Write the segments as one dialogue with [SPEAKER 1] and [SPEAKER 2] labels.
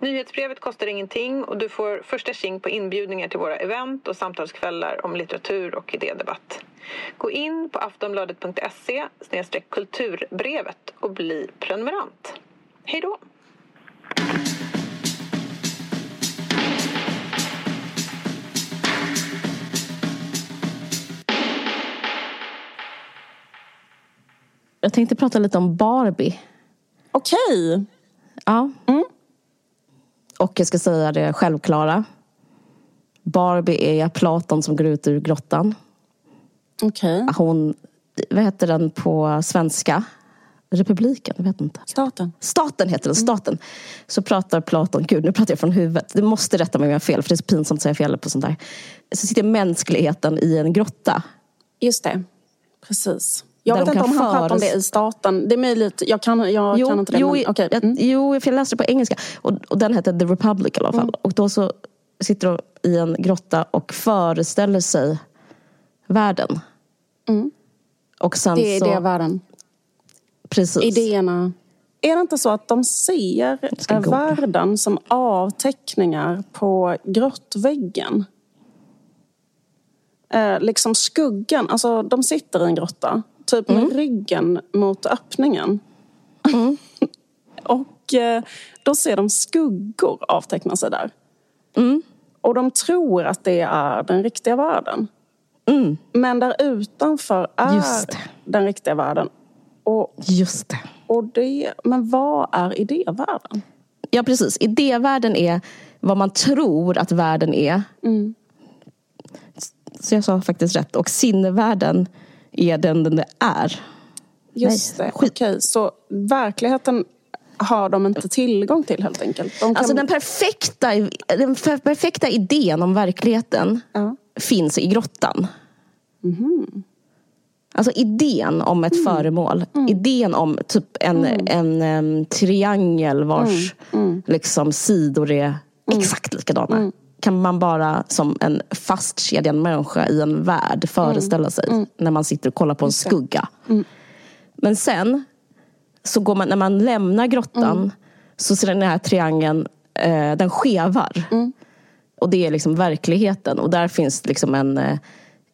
[SPEAKER 1] Nyhetsbrevet kostar ingenting och du får första tjing på inbjudningar till våra event och samtalskvällar om litteratur och idédebatt. Gå in på aftonbladet.se kulturbrevet och bli prenumerant. Hej då!
[SPEAKER 2] Jag tänkte prata lite om Barbie.
[SPEAKER 3] Okej.
[SPEAKER 2] Ja. Och jag ska säga det självklara. Barbie är Platon som går ut ur grottan.
[SPEAKER 3] Okej.
[SPEAKER 2] Hon, vad heter den på svenska? Republiken? Jag vet inte.
[SPEAKER 3] Staten.
[SPEAKER 2] Staten heter den, staten. Så pratar Platon, gud nu pratar jag från huvudet. Du måste rätta mig om jag har fel för det är så pinsamt att säga fel på sånt där. Så sitter mänskligheten i en grotta.
[SPEAKER 3] Just det. Precis. Jag vet inte om han pratar om det i staten. Det är möjligt. Jag kan, jag
[SPEAKER 2] Jo,
[SPEAKER 3] kan inte det.
[SPEAKER 2] jo,
[SPEAKER 3] men,
[SPEAKER 2] jag,
[SPEAKER 3] Mm.
[SPEAKER 2] jo, för jag läste det på engelska. Och, och den heter The Republic i alla fall.
[SPEAKER 3] Mm.
[SPEAKER 2] Och då så sitter de i en grotta och föreställer sig världen. Och sen
[SPEAKER 3] Mm. Det är
[SPEAKER 2] så...
[SPEAKER 3] idévärlden.
[SPEAKER 2] Precis.
[SPEAKER 3] Idéerna. Är det inte så att de ser världen som avteckningar på grottväggen? Eh, liksom skuggan. Alltså, de sitter i en grotta. Typ med
[SPEAKER 2] Mm.
[SPEAKER 3] ryggen mot öppningen. och eh, då ser de skuggor avteckna sig där.
[SPEAKER 2] Mm.
[SPEAKER 3] Och de tror att det är den riktiga världen. Men där utanför är
[SPEAKER 2] Mm.
[SPEAKER 3] Den riktiga världen. Och,
[SPEAKER 2] Just det.
[SPEAKER 3] och det, men vad är idévärlden?
[SPEAKER 2] Ja, precis. Idévärlden är vad man tror att världen är.
[SPEAKER 3] Mm.
[SPEAKER 2] Så jag sa faktiskt rätt. Och sinnevärlden är den den är.
[SPEAKER 3] Just
[SPEAKER 2] Nej,
[SPEAKER 3] det, okej. Så verkligheten har de inte tillgång till helt enkelt? De kan,
[SPEAKER 2] Alltså den perfekta, den per- perfekta idén om verkligheten
[SPEAKER 3] Ja.
[SPEAKER 2] finns i grottan. Alltså idén om ett föremål. Idén om typ en, en, em, triangel vars Liksom, sidor är exakt likadana. Kan man bara som en fastkedjad människa i en värld föreställa sig när man sitter och kollar på en skugga. Men sen, så går man, när man lämnar grottan så ser den här triangeln, eh, den skevar. Och det är liksom verkligheten. Och där finns liksom en, eh,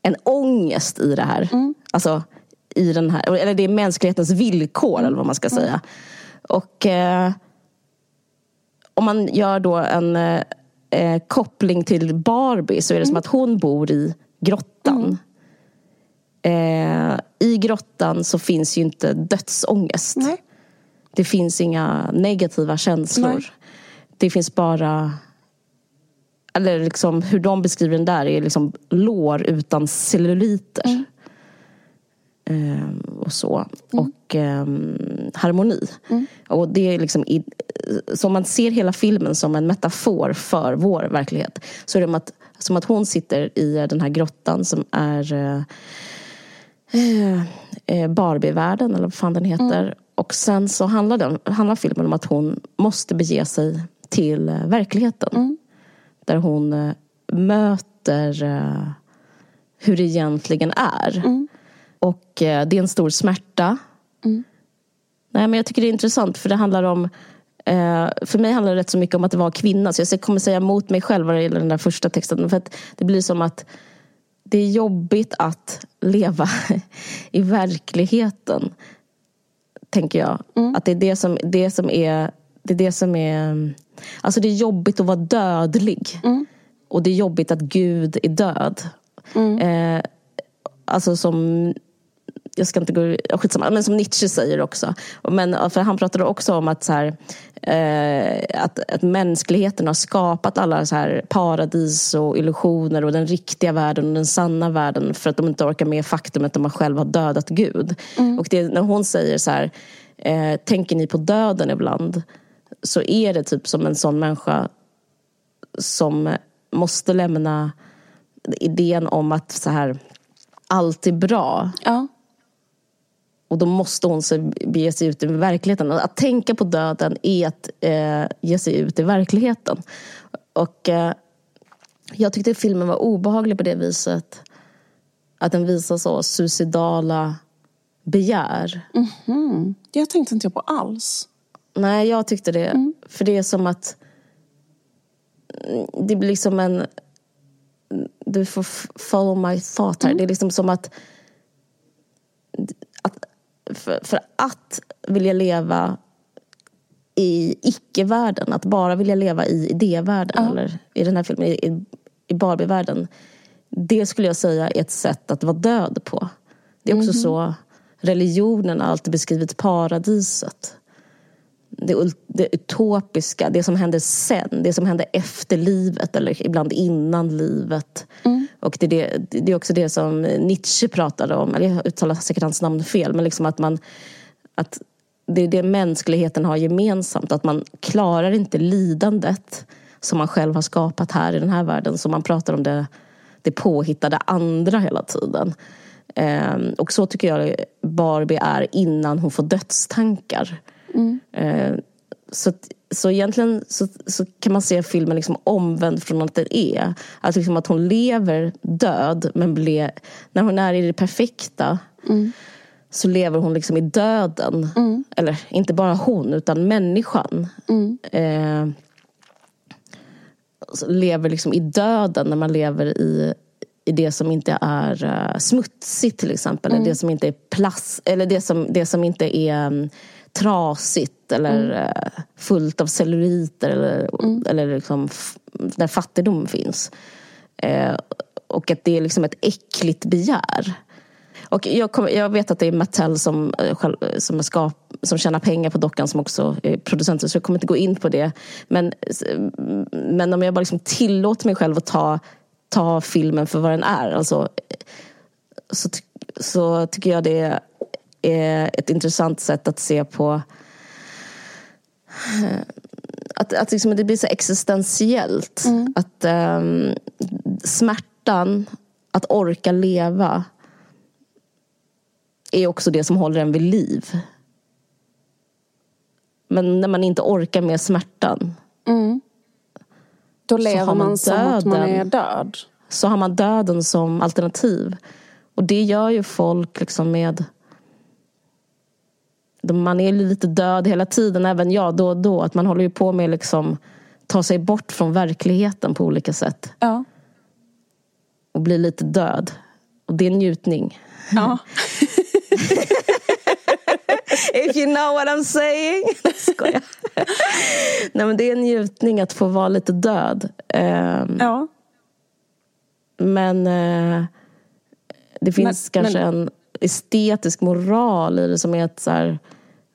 [SPEAKER 2] en ångest i det här. Alltså, i den här eller det är mänsklighetens villkor, eller vad man ska säga. Och eh, om man gör då en eh, koppling till Barbie så är det som att hon bor i grottan. Eh, I grottan så finns ju inte dödsångest.
[SPEAKER 3] Nej.
[SPEAKER 2] Det finns inga negativa känslor.
[SPEAKER 3] Nej.
[SPEAKER 2] Det finns bara... Eller liksom, hur de beskriver den där är liksom lår utan celluliter. Ehm, och så. Och ehm, harmoni. Och det är liksom i, så om man ser hela filmen som en metafor för vår verklighet så är det som att, som att hon sitter i den här grottan som är eh, eh, eh, Barbie-världen eller vad fan den heter. Och sen så handlar, den, handlar filmen om att hon måste bege sig till eh, verkligheten. Där hon eh, möter eh, hur det egentligen är. Och eh, det är en stor smärta. Nej, men jag tycker det är intressant för det handlar om eh, för mig handlar det rätt så mycket om att vara kvinna. Så jag kommer säga emot mig själv vad det gäller den där första texten. För det blir som att det är jobbigt att leva i verkligheten. Tänker jag. Att det är det som, det som är det är det som är Alltså det är jobbigt att vara dödlig. Och det är jobbigt att Gud är död. Eh, alltså som jag ska inte gå skitsamma, men som Nietzsche säger också. Men, för han pratade också om att, så här, eh, att, att mänskligheten har skapat alla så här paradis och illusioner och den riktiga världen och den sanna världen för att de inte orkar med faktumet att de själva har dödat Gud. Och det, när hon säger så här, eh, tänker ni på döden ibland? Så är det typ som en sån människa som måste lämna idén om att så här, allt är bra.
[SPEAKER 3] Ja.
[SPEAKER 2] Och då måste hon sig, bege sig ut i verkligheten. Att tänka på döden är att eh, ge sig ut i verkligheten. Och eh, jag tyckte filmen var obehaglig på det viset att den visar så suicidala begär.
[SPEAKER 3] Mm -hmm. Det tänkte inte jag på alls.
[SPEAKER 2] Nej, jag tyckte det. Mm. För det är som att det blir liksom en... Du får follow my thought här. Mm. Det är liksom som att... för, för att vilja leva i icke-världen, att bara vilja leva i idévärlden, ja. eller i den här filmen, i, i Barbie-världen. Det skulle jag säga är ett sätt att vara död på. Det är också mm. så religionen har alltid beskrivit paradiset det, det utopiska, det som händer sen, det som händer efter livet eller ibland innan livet. Mm. Och det, det, det, är också det som Nietzsche pratade om, eller jag uttalar säkert hans namn fel, men liksom att man att det är det mänskligheten har gemensamt, att man klarar inte lidandet som man själv har skapat här i den här världen. Så man pratar om det, det påhittade andra hela tiden. Um, och så tycker jag Barbie är innan hon får dödstankar. Mm. Eh, så, så egentligen så, så kan man se filmen liksom omvänd från att den är. Att, liksom att hon lever död, men ble, när hon är i det perfekta mm. så lever hon liksom i döden. Mm. Eller inte bara hon, utan människan. Mm. Eh, lever liksom i döden när man lever i, i det som inte är uh, smutsigt till exempel. Eller mm. det som inte är plast, eller det som, det som inte är um, trasigt eller mm. Eh, fullt av celluliter eller, mm. eller liksom, där fattigdom finns. Eh, och att det är liksom ett äckligt begär. Och jag, kom, jag vet att det är Mattel som, eh, som, skap, som tjänar pengar på dockan som också är producenter, så jag kommer inte gå in på det. Men, men om jag bara liksom tillåter mig själv att ta, ta filmen för vad den är, alltså, så, så tycker jag det är ett intressant sätt att se på att, att liksom det blir så existentiellt. Mm. Att um, smärtan, att orka leva är också det som håller en vid liv. Men när man inte orkar med smärtan mm.
[SPEAKER 3] Då lever man, man som att man är död.
[SPEAKER 2] Så har man döden som alternativ. Och det gör ju folk liksom med man är lite död hela tiden, även jag då och då. Att man håller ju på med liksom ta sig bort från verkligheten på olika sätt.
[SPEAKER 3] Ja.
[SPEAKER 2] Och bli lite död. Och det är en njutning.
[SPEAKER 3] Ja.
[SPEAKER 2] If you know what I'm saying. Skojar. Nej men det är en njutning att få vara lite död. Um,
[SPEAKER 3] ja.
[SPEAKER 2] Men uh, det finns men, kanske men... en estetisk moral i det som är att så här,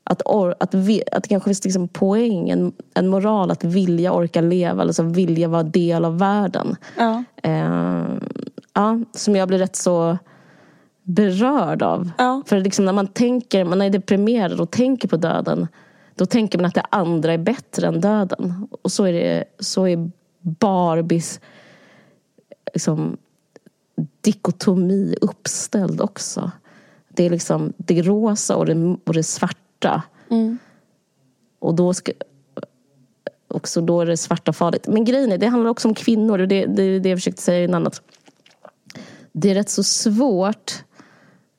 [SPEAKER 2] att, or, att, vi, att det kanske finns liksom poäng, en, en moral att vilja orka leva, alltså vilja vara del av världen.
[SPEAKER 3] Ja.
[SPEAKER 2] Eh, ja, som jag blir rätt så berörd av.
[SPEAKER 3] Ja.
[SPEAKER 2] För liksom när man tänker, man är deprimerad och tänker på döden, då tänker man att det andra är bättre än döden. Och så är, det, så är Barbies liksom, dikotomi uppställd också. Det är liksom det rosa och det, och det svarta svarta.
[SPEAKER 3] Mm.
[SPEAKER 2] Och då ska, också då är det svarta farligt. Men grejen är, det handlar också om kvinnor. Och det, det det jag försökte säga innan. Att det är rätt så svårt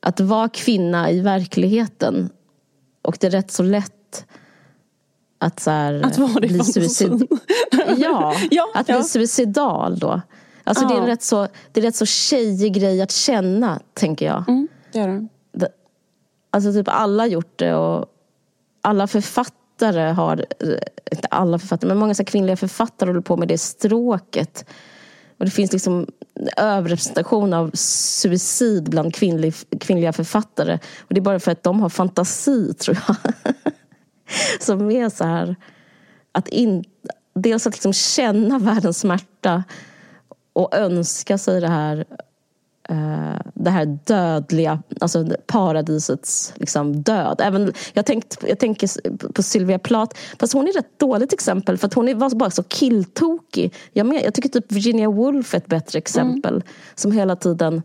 [SPEAKER 2] att vara kvinna i verkligheten. Och det är rätt så lätt att, så här,
[SPEAKER 3] att vara bli suicid...
[SPEAKER 2] ja, ja, att ja. bli suicidal då. Alltså ja. det, är rätt så, det är rätt så tjejig grej att känna, tänker jag.
[SPEAKER 3] Mm, det är det.
[SPEAKER 2] Alltså typ alla har gjort det och alla författare har, inte alla författare, men många så kvinnliga författare håller på med det stråket. Och det finns liksom överrepresentation av suicid bland kvinnlig, kvinnliga författare. Och det är bara för att de har fantasi, tror jag. Som är så här, att in, dels att liksom känna världens smärta och önska sig det här Uh, det här dödliga, alltså paradisets liksom, död. Även, jag, tänkt, jag tänker på Sylvia Plath, fast hon är ett dåligt exempel för att hon var bara så killtokig. Jag, med, jag tycker typ Virginia Woolf är ett bättre exempel. Mm. Som hela tiden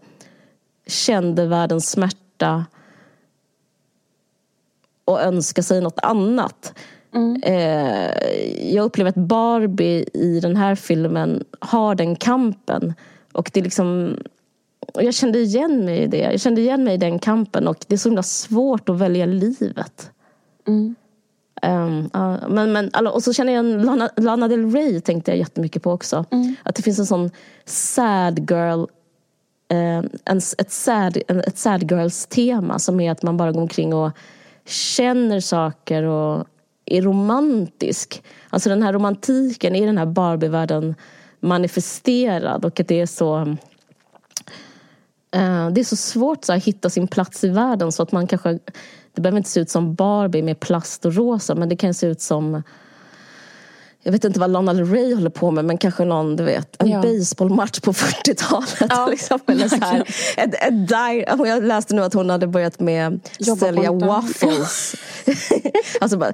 [SPEAKER 2] kände världens smärta och önska sig något annat. Mm. Eh, jag upplever att Barbie i den här filmen har den kampen. Och det är liksom jag kände igen mig i det. Jag kände igen mig i den kampen och det är så himla svårt att välja livet. Mm. Um, uh, men, men, och så känner jag en Lana, Lana Del Rey tänkte jag jättemycket på också. Mm. Att det finns en sån sad girl uh, en, ett, sad, ett sad girls tema som är att man bara går omkring och känner saker och är romantisk. Alltså den här romantiken i den här Barbie-världen manifesterad och att det är så uh, det är så svårt så att hitta sin plats i världen så att man kanske det behöver inte se ut som Barbie med plast och rosa men det kan se ut som jag vet inte vad Lana Del Rey håller på med men kanske någon, du vet, en ja. baseballmatch på 40-talet. Ja, liksom, eller så här, ett, ett där, jag läste nu att hon hade börjat med att sälja waffles. alltså,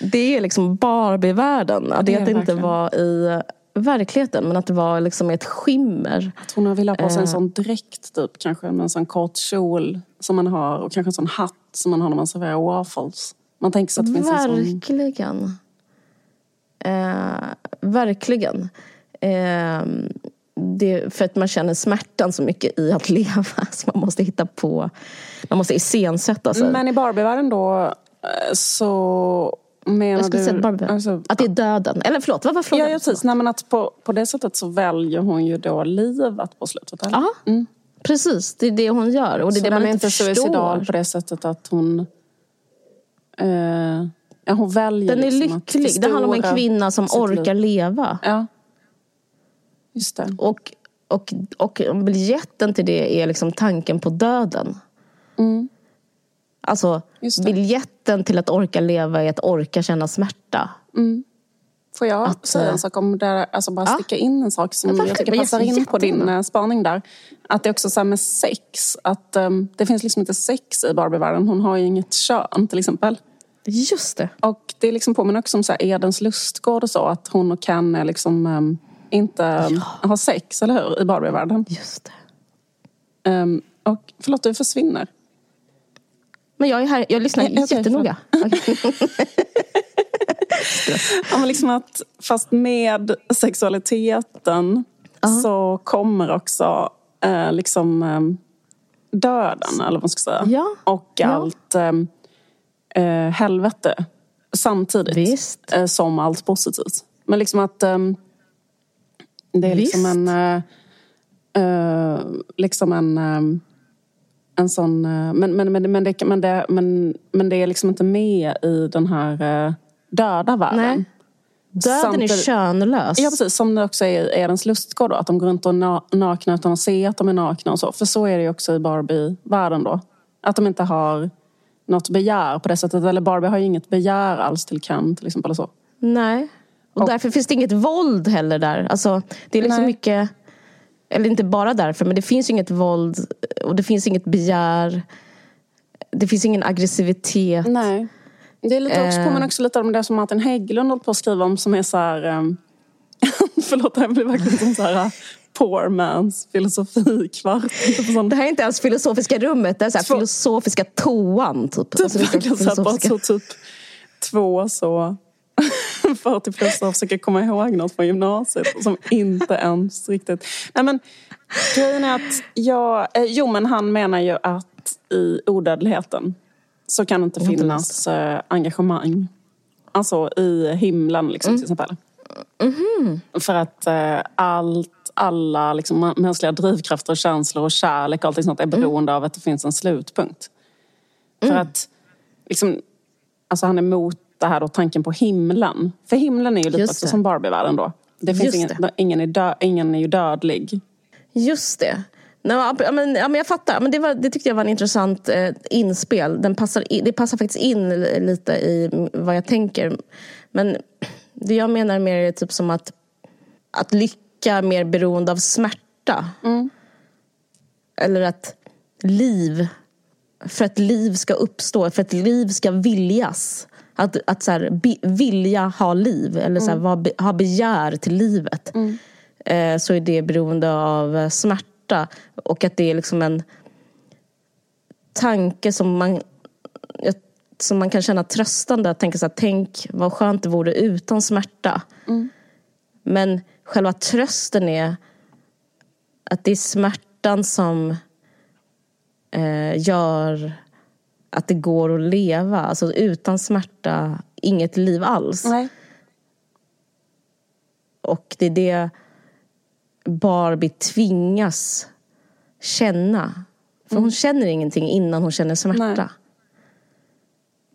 [SPEAKER 2] det är liksom Barbie-världen. Att det, det inte var i verkligheten men att det var liksom ett skimmer.
[SPEAKER 3] Att hon vill ha på sig en eh. sån dräkt typ kanske med en sån kort kjol som man har och kanske en sån hatt som man har när man serverar waffles. Man tänker sig att det finns
[SPEAKER 2] verkligen.
[SPEAKER 3] en sån...
[SPEAKER 2] Eh, verkligen. Eh, det, för att man känner smärtan så mycket i att leva så man måste hitta på, man måste iscensätta sig.
[SPEAKER 3] Men i Barbievärlden då eh, så Menar jag
[SPEAKER 2] du, Barbie. Alltså, att det är döden. Eller förlåt, vad var frågan?
[SPEAKER 3] Ja, ja precis. Nej, men att på, på det sättet så väljer hon ju då livet på slutet.
[SPEAKER 2] Ja, mm. precis. Det är det hon gör. Och det är så det man
[SPEAKER 3] är inte suicidal på det sättet att hon... Eh, ja, hon väljer
[SPEAKER 2] Den är liksom lycklig. Det handlar om en kvinna som orkar liv. leva.
[SPEAKER 3] Ja. Just det.
[SPEAKER 2] Och, och, och biljetten till det är liksom tanken på döden. Mm. Alltså biljetten till att orka leva är att orka känna smärta.
[SPEAKER 3] Mm. Får jag att, säga en eh, sak om det? Alltså bara ja. sticka in en sak som ja, jag tycker passar in på din uh, spaning där. Att det är också så med sex. Att um, det finns liksom inte sex i Barbievärlden. Hon har ju inget kön till exempel.
[SPEAKER 2] Just det.
[SPEAKER 3] Och det liksom påminner också om så här Edens lustgård och så. Att hon och Ken är liksom um, inte ja. har sex, eller hur? I Barbievärlden.
[SPEAKER 2] Just
[SPEAKER 3] det. Och förlåt, du försvinner.
[SPEAKER 2] Men jag är här, jag lyssnar jag, jättenoga.
[SPEAKER 3] ja, men liksom att, fast med sexualiteten -huh. så kommer också eh, liksom eh, döden, eller vad man ska säga.
[SPEAKER 2] Ja.
[SPEAKER 3] Och ja. allt eh, eh helvete samtidigt eh, som allt positivt. Men liksom att eh, det är liksom Visst. en... liksom en en sån... Eh, men, men, men, men, det, men, det, men, men det är liksom inte med i den här eh, döda världen. Nej.
[SPEAKER 2] Döden Samtidigt, är könlös.
[SPEAKER 3] Ja precis, som det också är i Edens lustgård då. Att de går runt och är nakna utan att se att de är nakna och så. För så är det ju också i Barbie-världen då. Att de inte har något begär på det sättet. Eller Barbie har ju inget begär alls till Ken till exempel. Och så.
[SPEAKER 2] Nej. Och, och därför finns det inget våld heller där. Alltså, det är liksom nej. mycket eller inte bara därför, men det finns inget våld och det finns inget begär. Det finns ingen aggressivitet.
[SPEAKER 3] Nej. Det är lite också, påminner också lite om det som Martin Hägglund håller på att skriva om som är så här... Um, förlåt, det här blir verkligen som så här poor mans filosofikvart.
[SPEAKER 2] Det här är inte ens filosofiska rummet, det är så här två... filosofiska toan. Typ.
[SPEAKER 3] Typ alltså, verkligen så här, bara så typ två så 40 plus och försöker komma ihåg något från gymnasiet som inte ens riktigt... Nej men grejen är att jag... Eh, jo men han menar ju att i odödligheten så kan det inte finnas eh, engagemang. Alltså i himlen liksom mm. till exempel. Mm. För att eh, allt, alla liksom, mänskliga drivkrafter och känslor och kärlek och allting sånt är mm. beroende mm. av att det finns en slutpunkt. För mm. att liksom, alltså han är emot det här då tanken på himlen. För himlen är ju lite Just också det. som Barbievärlden då. Det finns ingen, det. ingen, är dö, ingen är ju dödlig.
[SPEAKER 2] Just det. No, men, ja, men jag fattar. Men det, var, det tyckte jag var en intressant eh, inspel. Den passar in, det passar faktiskt in lite i vad jag tänker. Men det jag menar mer är typ som att, att lycka är mer beroende av smärta. Mm. Eller att liv, för att liv ska uppstå, för att liv ska viljas att, att så här, be, vilja ha liv eller så här, mm. va, ha begär till livet. Mm. Eh, så är det beroende av eh, smärta. Och att det är liksom en tanke som man... Som man kan känna tröstande. Att tänka så här, tänk vad skönt det vore utan smärta. Men själva trösten är att det är smärtan som eh, gör att det går att leva. Alltså utan smärta, inget liv alls.
[SPEAKER 3] Nej.
[SPEAKER 2] Och det är det Barbie tvingas känna. För hon känner ingenting innan hon känner smärta.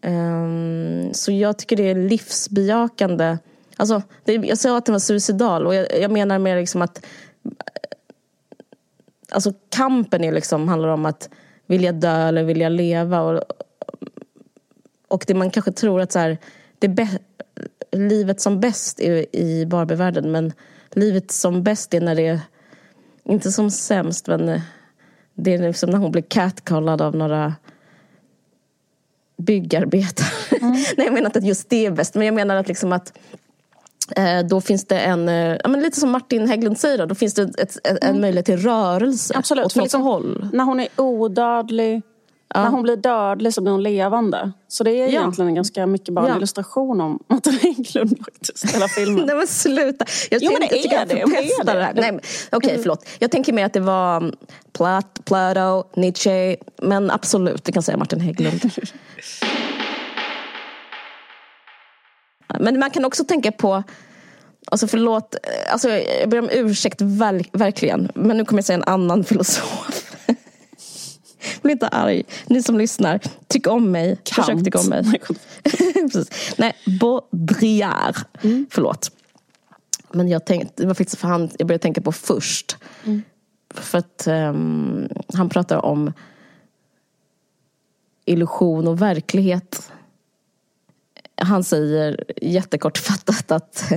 [SPEAKER 2] Ehm, så jag tycker det är livsbejakande. Alltså, det, jag sa att den var suicidal och jag, jag menar mer liksom att Alltså kampen är liksom, handlar om att vilja dö eller vilja leva. Och, och det man kanske tror att så här, det bä- livet som bäst är i Barbievärlden men livet som bäst är när det är, inte som sämst men det är liksom när hon blir catcallad av några byggarbetare. Nej jag menar inte att just det är bäst men jag menar att liksom att då finns det en, eh, ja, men lite som Martin Hägglund säger, då, då finns det ett, en möjlighet till rörelse
[SPEAKER 3] Absolut.
[SPEAKER 2] åt något
[SPEAKER 3] liksom,
[SPEAKER 2] håll.
[SPEAKER 3] När hon är odödlig, när hon blir dödlig så blir hon levande. Så det är
[SPEAKER 2] Ja.
[SPEAKER 3] egentligen en ganska mycket bara en
[SPEAKER 2] Ja.
[SPEAKER 3] illustration om Martin Hägglund faktiskt, hela filmen.
[SPEAKER 2] Nej men sluta. Jag,
[SPEAKER 3] Jo, men det är
[SPEAKER 2] jag
[SPEAKER 3] det, det är
[SPEAKER 2] förpestar
[SPEAKER 3] det.
[SPEAKER 2] här. Nej, men- Okej, förlåt. Jag tänker mer att det var um, Plat, Plato, Nietzsche. Men absolut, vi kan säga Martin Hägglund. men man kan också tänka på Alltså förlåt, eh, alltså jag ber om ursäkt verk, verkligen. Men nu kommer jag säga en annan filosof. Bli inte arg. Ni som lyssnar, tyck om mig. Försök tycka om mig.
[SPEAKER 3] Nej,
[SPEAKER 2] Baudrillard. Förlåt. Men jag tänkte, det var faktiskt för han jag började tänka på först. För att ehm, han pratar om illusion och verklighet. Han säger jättekortfattat att,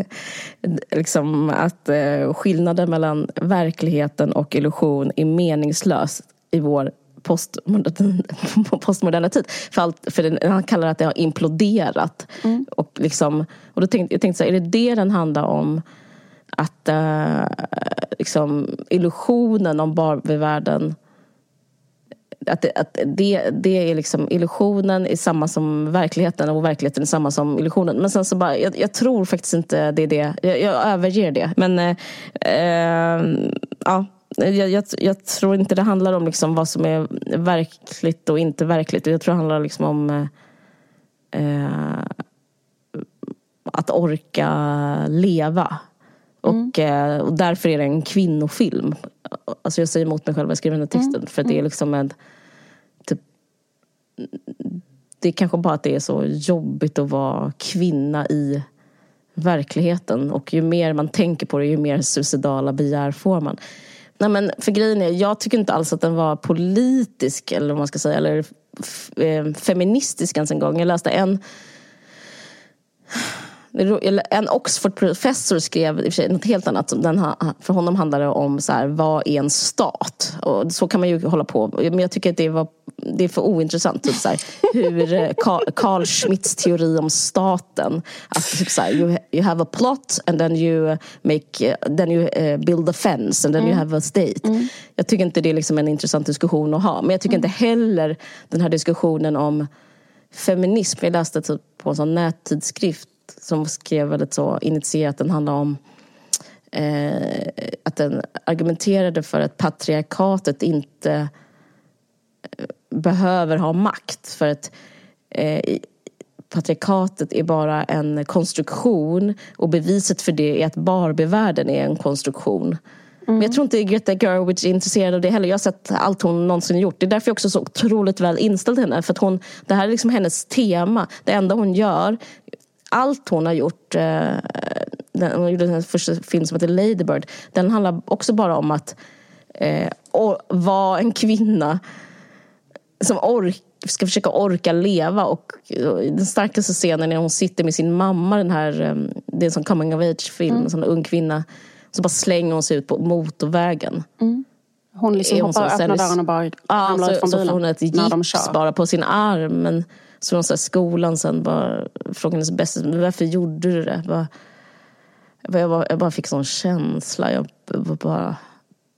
[SPEAKER 2] liksom, att eh, skillnaden mellan verkligheten och illusion är meningslös i vår postmoderna, tid. För, allt, för den, han kallar det att det har imploderat. Och, liksom, och då tänkte jag tänkte så här, är det det den handlar om? Att eh, liksom, illusionen om Barbievärlden att, det, att det, det är liksom illusionen är samma som verkligheten och verkligheten är samma som illusionen. Men sen så bara, jag, jag tror faktiskt inte det är det. Jag, jag överger det. Men eh, eh, ja, jag, jag, jag tror inte det handlar om liksom vad som är verkligt och inte verkligt. Jag tror det handlar liksom om eh, eh att orka leva. Och, eh, och därför är det en kvinnofilm. Alltså jag säger emot mig själv när jag skriver den här texten. För det är liksom en... Typ, det är kanske bara att det är så jobbigt att vara kvinna i verkligheten. Och ju mer man tänker på det, ju mer suicidala begär får man. Nej, men för grejen är, jag tycker inte alls att den var politisk, eller vad man ska säga, eller eh, feministisk ens en gång. Jag läste en en Oxford-professor skrev i och för sig något helt annat. Den, för honom handlade det om så här, vad är en stat? Och så kan man ju hålla på. Men jag tycker att det, var, det är för ointressant. Typ så här, hur eh, Carl, Schmitts teori om staten. Att typ så här, you, you have a plot and then you, make, eh, then you eh, build a fence and then you have a state. Jag tycker inte det är liksom en intressant diskussion att ha. Men jag tycker inte heller den här diskussionen om feminism. Jag läste typ på en sån nättidskrift som skrev väldigt så initierat. Den handlar om eh, att den argumenterade för att patriarkatet inte eh, behöver ha makt. För att eh, patriarkatet är bara en konstruktion och beviset för det är att Barbievärlden är en konstruktion. Men jag tror inte Greta Gerwig är intresserad av det heller. Jag har sett allt hon någonsin gjort. Det är därför jag också så otroligt väl inställd henne. För att hon, det här är liksom hennes tema. Det enda hon gör, allt hon har gjort, eh, den, hon gjorde den första film som heter Lady Bird, den handlar också bara om att eh, vara en kvinna som ork, ska försöka orka leva. Och, och den starkaste scenen är när hon sitter med sin mamma, den här, eh, det är en sån coming of age-film, en sån ung kvinna. Så bara slänger hon sig ut på motorvägen.
[SPEAKER 3] Hon liksom
[SPEAKER 2] Är hon
[SPEAKER 3] hoppar,
[SPEAKER 2] så?
[SPEAKER 3] öppnar dörren och bara
[SPEAKER 2] Ja,
[SPEAKER 3] ramlar ut
[SPEAKER 2] så,
[SPEAKER 3] från
[SPEAKER 2] så
[SPEAKER 3] bilen.
[SPEAKER 2] får hon ett gips bara på sin arm. Men så hon så här, skolan sen bara frågade hennes bästa, "Men varför gjorde du det? Bara, jag, bara, jag, bara, jag fick sån känsla. Jag bara,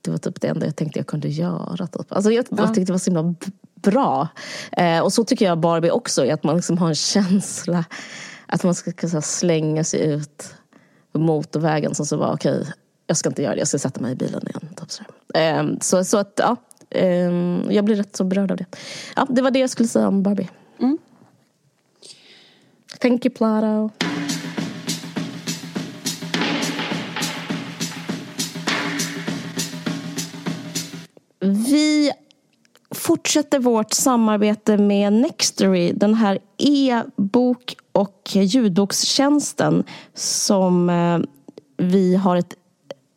[SPEAKER 2] det var typ det enda jag tänkte jag kunde göra. Typ. Alltså jag bara tyckte det var så himla bra. Eh, och så tycker jag Barbie också att man liksom har en känsla att man ska kunna slänga sig ut motorvägen som så var okej, okay, jag ska inte göra det, jag ska sätta mig i bilen igen. Typ så, eh, så, så att ja, eh, jag blir rätt så berörd av det. Ja, det var det jag skulle säga om Barbie. Mm. Thank you Plato. Vi fortsätter vårt samarbete med Nextory, den här e-bok och ljudbokstjänsten som eh, vi har ett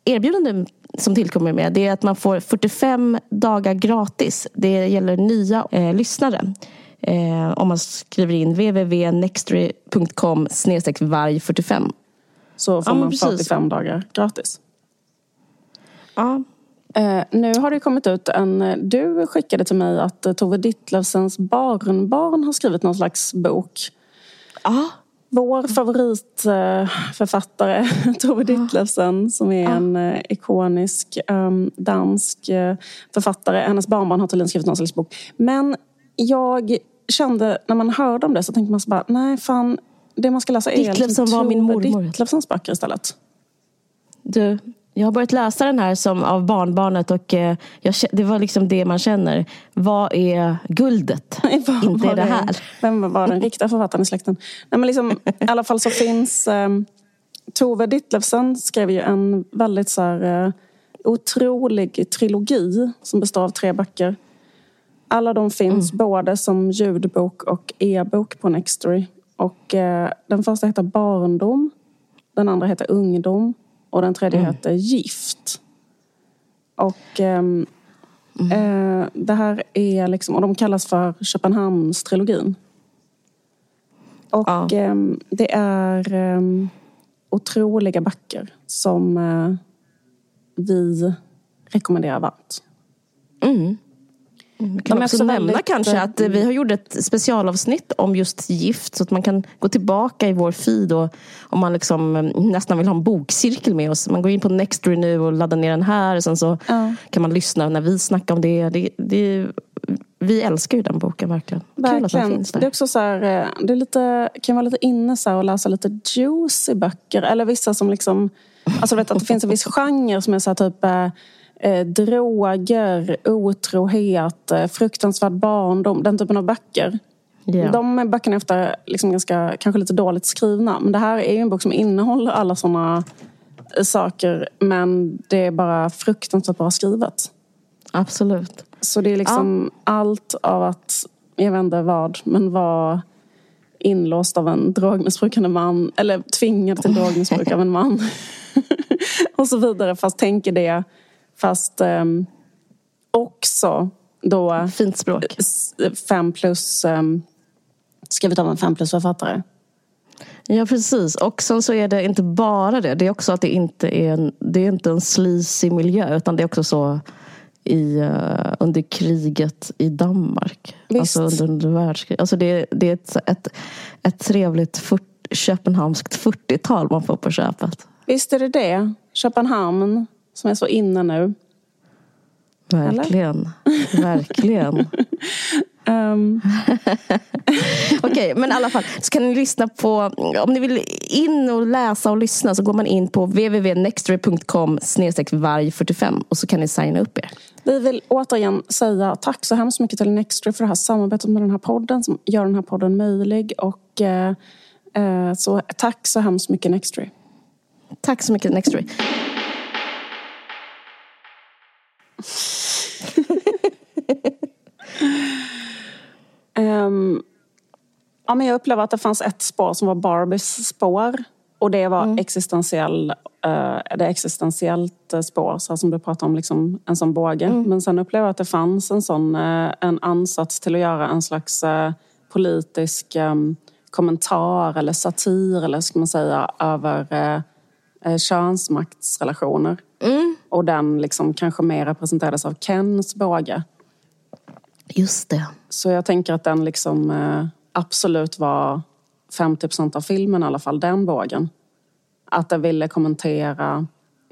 [SPEAKER 2] erbjudande som tillkommer med. Det är att man får 45 dagar gratis. Det gäller nya eh, lyssnare. Eh, om man skriver in www.nextory.com varg 45.
[SPEAKER 3] Så får ja, man 45 dagar gratis?
[SPEAKER 2] Ja,
[SPEAKER 3] Eh, nu har det kommit ut en... Eh, du skickade till mig att eh, Tove Ditlevsens barnbarn har skrivit någon slags bok.
[SPEAKER 2] Ja.
[SPEAKER 3] Vår favoritförfattare Tove Ditlevsen som är en ikonisk um, dansk författare. Hennes barnbarn har tydligen skrivit någon slags bok. Men jag kände när man hörde om det så tänkte man så bara, nej fan, det man ska läsa är
[SPEAKER 2] Ditlevsen var min mormor.
[SPEAKER 3] Ditlevsens böcker istället.
[SPEAKER 2] Du, jag har börjat läsa den här som av barnbarnet och eh, jag, det var liksom det man känner. Vad är guldet?
[SPEAKER 3] var, Inte var det, det här. Vem var den riktiga författaren i släkten? Nej, men liksom, I alla fall så finns eh, Tove Ditlevsen skrev ju en väldigt så här, eh, otrolig trilogi som består av tre böcker. Alla de finns mm. både som ljudbok och e-bok på Nextory. Och, eh, den första heter Barndom. Den andra heter Ungdom. Och den tredje mm. heter Gift. Och eh, mm. eh, det här är liksom, och de kallas för Köpenhamnstrilogin. Och ja. eh, det är ehm, otroliga böcker som eh, vi rekommenderar varmt.
[SPEAKER 2] Mm. Mm, vi kan också nämna väldigt... kanske att vi har gjort ett specialavsnitt om just gift så att man kan gå tillbaka i vår feed och om man liksom mm, nästan vill ha en bokcirkel med oss. Man går in på Nextory nu och laddar ner den här och sen så ja. kan man lyssna när vi snackar om det. det, det vi älskar ju den boken verkligen.
[SPEAKER 3] verkligen. Det är också så här, eh, det är lite, kan vara lite inne så och läsa lite juicy böcker. Eller vissa som liksom, alltså vet att det finns en viss genre som är så här typ eh, droger, otrohet, eh, fruktansvärd barndom, den typen av böcker. Yeah. De böckerna är ofta liksom ganska, kanske lite dåligt skrivna. Men det här är ju en bok som innehåller alla sådana eh, saker. Men det är bara fruktansvärt bra skrivet.
[SPEAKER 2] Absolut.
[SPEAKER 3] Så det är liksom ja. allt av att, jag vet inte vad, men vara inlåst av en drogmissbrukande man. Eller tvingad till drogmissbruk av en man. och så vidare. Fast tänker det Fast eh, också då...
[SPEAKER 2] Fint språk.
[SPEAKER 3] Fem plus... Eh, skrivet av en fem plus-författare.
[SPEAKER 2] Ja precis. Och sen så är det inte bara det. Det är också att det inte är en, det är inte en sleazy miljö. Utan det är också så i, uh, under kriget i Danmark.
[SPEAKER 3] Visst.
[SPEAKER 2] Alltså under, under världskriget. Alltså det, det är ett, ett, ett trevligt fort, köpenhamnskt 40-tal man får på köpet.
[SPEAKER 3] Visst är det det. Köpenhamn, som är så inne nu.
[SPEAKER 2] Verkligen. Verkligen.
[SPEAKER 3] um.
[SPEAKER 2] Okej, okay, men i alla fall. Så kan ni lyssna på, om ni vill in och läsa och lyssna så går man in på www.nextory.com varg45 och så kan ni signa upp er.
[SPEAKER 3] Vi vill återigen säga tack så hemskt mycket till Nextory för det här samarbetet med den här podden som gör den här podden möjlig. Och eh, eh så tack så hemskt mycket Nextory.
[SPEAKER 2] Tack så mycket Nextory.
[SPEAKER 3] Um, ja, men jag upplevde att det fanns ett spår som var Barbies spår. Och det var mm. existentiell, uh, det existentiellt spår, så som du pratade om, liksom en sån båge. Mm. Men sen upplevde jag att det fanns en sån uh, en ansats till att göra en slags uh, politisk um, kommentar eller satir, eller ska man säga, över könsmaktsrelationer.
[SPEAKER 2] Mm.
[SPEAKER 3] Och den liksom kanske mer representerades av Kens båge.
[SPEAKER 2] Just det.
[SPEAKER 3] Så jag tänker att den liksom eh, absolut var 50 procent av filmen i alla fall, den bågen. Att den ville kommentera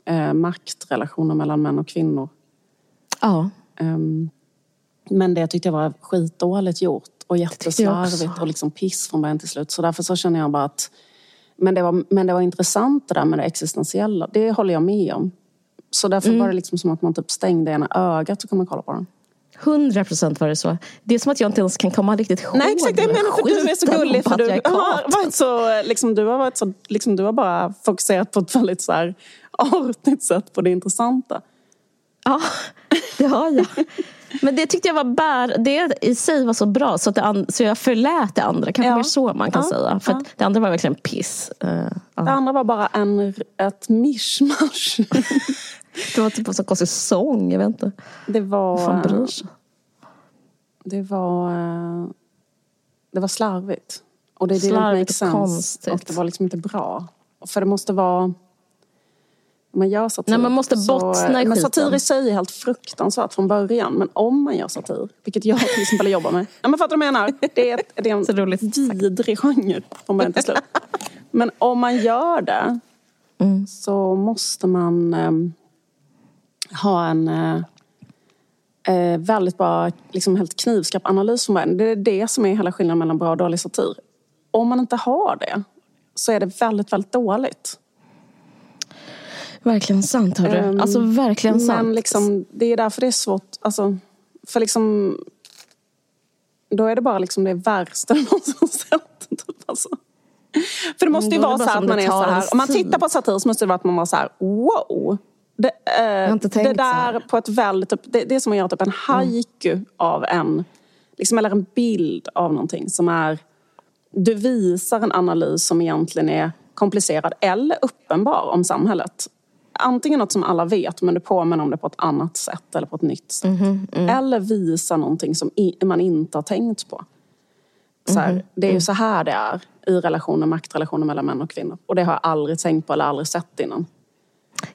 [SPEAKER 3] eh, maktrelationer mellan män och kvinnor.
[SPEAKER 2] Ja.
[SPEAKER 3] Um, Men det tyckte jag var skitdåligt gjort och jätteslarvigt och liksom piss från början till slut. Så därför så känner jag bara att... Men det var, men det var intressant det där med det existentiella. Det håller jag med om. Så därför
[SPEAKER 2] Mm.
[SPEAKER 3] var det liksom som att man typ stängde ena ögat och kunde kolla på den.
[SPEAKER 2] Hundra procent var det så. Det är som att jag inte ens kan komma riktigt ihåg
[SPEAKER 3] Nej exakt, jag menar för du är så gullig. För du, har varit så, liksom, du har varit så, liksom, du har bara fokuserat på ett väldigt så här, artigt sätt på det intressanta.
[SPEAKER 2] Ja, det har jag. Men det tyckte jag var bär, det i sig var så bra så, att det så jag förlät det andra. Kanske
[SPEAKER 3] Ja.
[SPEAKER 2] mer så man kan
[SPEAKER 3] Ja,
[SPEAKER 2] säga. För
[SPEAKER 3] ja.
[SPEAKER 2] det andra var verkligen piss. Ja.
[SPEAKER 3] Det andra var bara en, ett mischmasch.
[SPEAKER 2] Det var typ en sån konstig sång, jag vet inte.
[SPEAKER 3] Det
[SPEAKER 2] Vad fan bryr
[SPEAKER 3] var,
[SPEAKER 2] sig?
[SPEAKER 3] det var, eh, det var slarvigt. Och det didn't
[SPEAKER 2] Slarvigt och konstigt.
[SPEAKER 3] Och det var liksom inte bra. För det måste vara... Man gör satir,
[SPEAKER 2] Nej, man måste
[SPEAKER 3] så-
[SPEAKER 2] bottna i
[SPEAKER 3] Men
[SPEAKER 2] skiten.
[SPEAKER 3] satir i sig är helt fruktansvärt från början. Men om man gör satir, vilket jag till exempel jobbar med. Ja, men fattar du vad jag menar? Det är, ett, det är
[SPEAKER 2] Så
[SPEAKER 3] en
[SPEAKER 2] roligt sagt.
[SPEAKER 3] vidrig genre från början till slut. Men om man gör det
[SPEAKER 2] Mm.
[SPEAKER 3] så måste man ehm, ha en eh, väldigt bra, liksom helt knivskarp analys från början. Det är det som är hela skillnaden mellan bra och dålig satir. Om man inte har det så är det väldigt, väldigt dåligt.
[SPEAKER 2] Verkligen sant, hörru.
[SPEAKER 3] Ehm,
[SPEAKER 2] alltså verkligen sant.
[SPEAKER 3] Men liksom, det är därför det är svårt. Alltså, för liksom, då är det bara liksom det värsta du någonsin sett. Typ, alltså. För det måste ju
[SPEAKER 2] Mm,
[SPEAKER 3] vara så att man är så här. Om man tittar på satir så måste det vara att man var så här, wow. Det, eh,
[SPEAKER 2] inte
[SPEAKER 3] det där på ett väldigt, typ, det, det är som att göra typ en haiku av en, liksom, eller en bild av någonting som är, du visar en analys som egentligen är komplicerad eller uppenbar om samhället. Antingen något som alla vet men du påminner om det på ett annat sätt eller på ett nytt sätt.
[SPEAKER 2] Mhm, mm.
[SPEAKER 3] Eller visa någonting som i, man inte har tänkt på. Så
[SPEAKER 2] Mhm,
[SPEAKER 3] här, det är
[SPEAKER 2] mm.
[SPEAKER 3] ju så här det är i relationer, maktrelationer mellan män och kvinnor. Och det har jag aldrig tänkt på eller aldrig sett innan.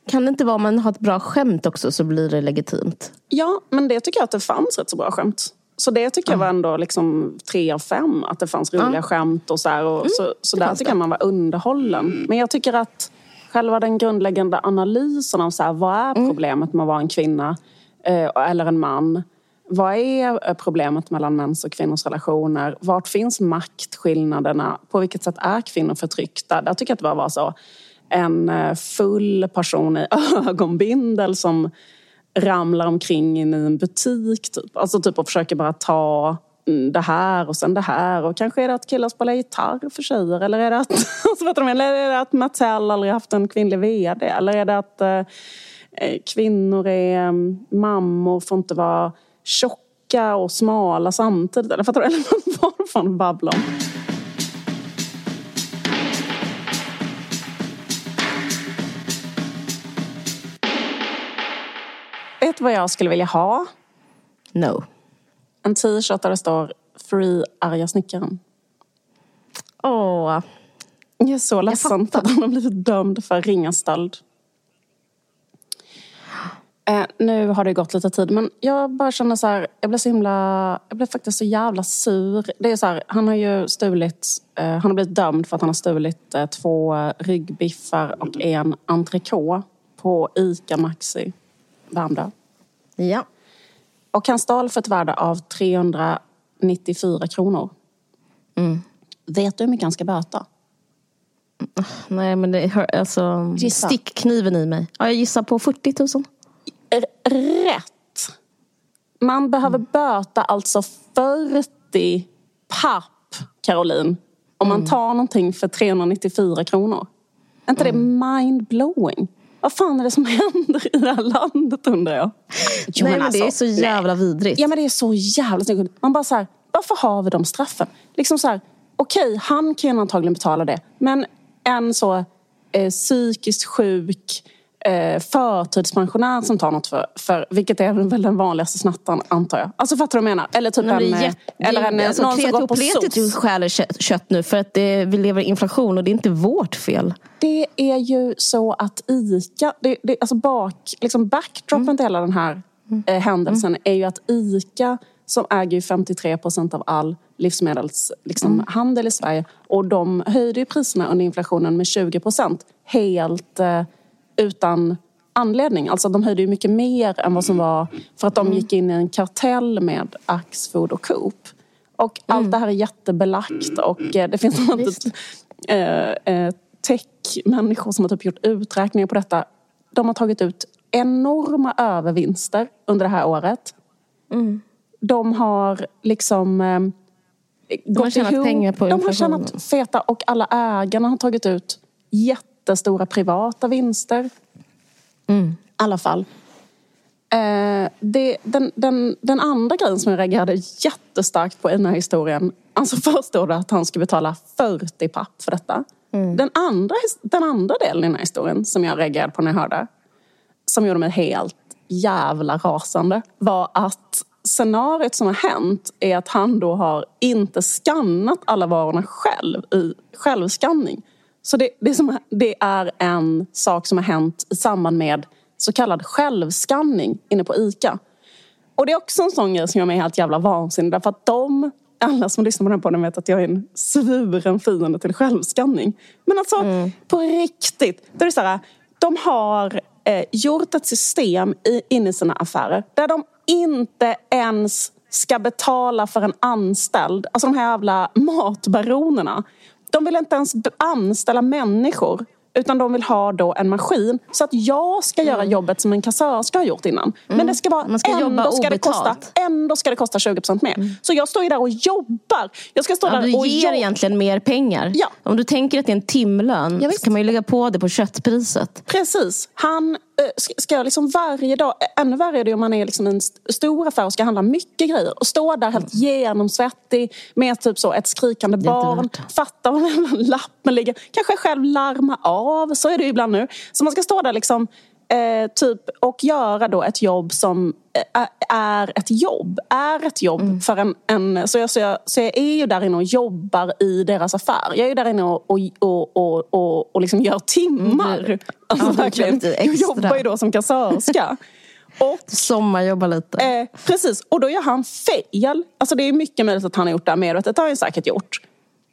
[SPEAKER 2] Kan det inte vara om man har ett bra skämt också så blir det legitimt?
[SPEAKER 3] Ja, men det tycker jag att det fanns rätt så bra skämt. Så det tycker jag var ändå liksom tre av fem. Att det fanns roliga skämt och så här. Och så så där tycker jag man var underhållen. Men jag tycker att själva den grundläggande analysen av så här, vad är problemet med att vara en kvinna eh, eller en man? Vad är eh, problemet mellan mäns och kvinnors relationer? Vart finns maktskillnaderna? På vilket sätt är kvinnor förtryckta? Där tycker jag att det bara var så en eh, full person i ögonbindel som ramlar omkring in i en butik typ. Alltså typ och försöker bara ta mm, Mm, det här och sen det här och kanske är det att killar spelar gitarr för tjejer eller är det att, alltså, vet du eller är det att Mattel aldrig haft en kvinnlig VD eller är det att eh, eh kvinnor är mm, mammor får inte vara tjocka och smala samtidigt eller fattar du? Eller vad fan babblar om? Vet du vad jag skulle vilja ha?
[SPEAKER 2] No.
[SPEAKER 3] En t-shirt där det står Free arga snickaren.
[SPEAKER 2] Åh,
[SPEAKER 3] Jag är så ledsen för att han har blivit dömd för ringa stöld. Eh, nu har det gått lite tid men jag bara känner så här, jag blev så himla, jag blev faktiskt så jävla sur. Det är så här, han har ju stulit, eh, han har blivit dömd för att han har stulit eh, två ryggbiffar och en entrecote på ICA Maxi Värmdö.
[SPEAKER 2] ja.
[SPEAKER 3] Och han stal för ett värde av 394 kronor. Vet du hur mycket han ska böta?
[SPEAKER 2] Nej men det hör, alltså,
[SPEAKER 3] Gissa.
[SPEAKER 2] stick kniven i mig. Ja, jag gissar på 40 000.
[SPEAKER 3] R- rätt! Man behöver böta alltså 40 papp, Caroline. Om man tar någonting för 394 kronor. Är inte det mind-blowing? Vad fan är det som händer i det här landet undrar jag? Jo,
[SPEAKER 2] Nej men det är
[SPEAKER 3] alltså,
[SPEAKER 2] så jävla vidrigt.
[SPEAKER 3] Ja men det är så jävla snyggt. Man bara så här, varför har vi de straffen? Liksom så här, okej han kan ju antagligen betala det. Men en så eh, psykiskt sjuk eh, förtidspensionär som tar något för, för vilket är väl den vanligaste snattaren antar jag. Alltså fattar du vad jag menar? Eller typ
[SPEAKER 2] Nej,
[SPEAKER 3] en, eh,
[SPEAKER 2] jätte,
[SPEAKER 3] eller en,
[SPEAKER 2] alltså,
[SPEAKER 3] någon som går på
[SPEAKER 2] Kreativ
[SPEAKER 3] SOS.
[SPEAKER 2] stjäler kött, kött nu för att det, vi lever i inflation och det är inte vårt fel.
[SPEAKER 3] Det är ju så att ICA, det, det, alltså bak, liksom backdropen
[SPEAKER 2] Mm.
[SPEAKER 3] till hela den här eh, händelsen är ju att ICA som äger ju 53 procent av all livsmedelshandel liksom,
[SPEAKER 2] Mm.
[SPEAKER 3] i Sverige och de höjde ju priserna under inflationen med 20 procent helt eh, utan anledning. Alltså de höjde ju mycket mer än vad som var för att de gick in i en kartell med Axfood och Coop. Och allt det här är jättebelagt och eh, det finns eh, eh, tech-människor som har typ gjort uträkningar på detta. De har tagit ut enorma övervinster under det här året.
[SPEAKER 2] Mm.
[SPEAKER 3] De har liksom eh,
[SPEAKER 2] De har tjänat
[SPEAKER 3] ihop-
[SPEAKER 2] pengar på
[SPEAKER 3] De har tjänat feta och alla ägarna har tagit ut jättestora privata vinster.
[SPEAKER 2] Mm.
[SPEAKER 3] I alla fall. Eh, det, den, den, den andra grejen som jag reagerade jättestarkt på i den här historien. Alltså först det att han skulle betala 40 papp för detta. Den, andra, den andra delen i den här historien som jag reagerade på när jag hörde. Som gjorde mig helt jävla rasande. Var att scenariot som har hänt är att han då har inte skannat alla varorna själv i självskanning. Så det, det, som, det är en sak som har hänt i samband med så kallad självskanning inne på ICA. Och det är också en sån grej som gör mig helt jävla vansinnig. Därför att de, alla som lyssnar på den podden vet att jag är en svuren fiende till självskanning. Men alltså på riktigt. Då är det så här, de har eh, gjort ett system i, inne i sina affärer där de inte ens ska betala för en anställd. Alltså de här jävla matbaronerna. De vill inte ens anställa människor utan de vill ha då en maskin så att jag ska göra jobbet som en kassörska har gjort innan. Men det ska vara,
[SPEAKER 2] Man ska
[SPEAKER 3] ändå, ska det kosta, ändå ska det kosta 20% mer. Så jag står ju där och jobbar. Jag ska stå
[SPEAKER 2] Ja,
[SPEAKER 3] där
[SPEAKER 2] du
[SPEAKER 3] och
[SPEAKER 2] ger
[SPEAKER 3] jobba.
[SPEAKER 2] egentligen mer pengar.
[SPEAKER 3] Ja.
[SPEAKER 2] Om du tänker att det är en timlön
[SPEAKER 3] Ja,
[SPEAKER 2] så kan man ju lägga på det på köttpriset.
[SPEAKER 3] Precis. Han ska- ska liksom varje dag, ännu värre är det om man är liksom en st- stor affär och ska handla mycket grejer och stå där helt genomsvettig med typ så ett skrikande barn. Fatta var lappen ligger. Kanske själv larma av, så är det ibland nu. Så man ska stå där liksom eh, typ och göra då ett jobb som eh, är ett jobb. Är ett jobb
[SPEAKER 2] Mm.
[SPEAKER 3] för en... en så, jag, så, jag, så jag är ju där inne och jobbar i deras affär. Jag är ju där inne och, och, och, och, och, och liksom gör timmar.
[SPEAKER 2] Mm.
[SPEAKER 3] Alltså
[SPEAKER 2] Ja,
[SPEAKER 3] verkligen. Jag jobbar ju då som kassörska. Och
[SPEAKER 2] Sommarjobba lite.
[SPEAKER 3] Eh, precis, och då gör han fel. Alltså det är mycket möjligt att han har gjort det här medvetet, det har han säkert gjort.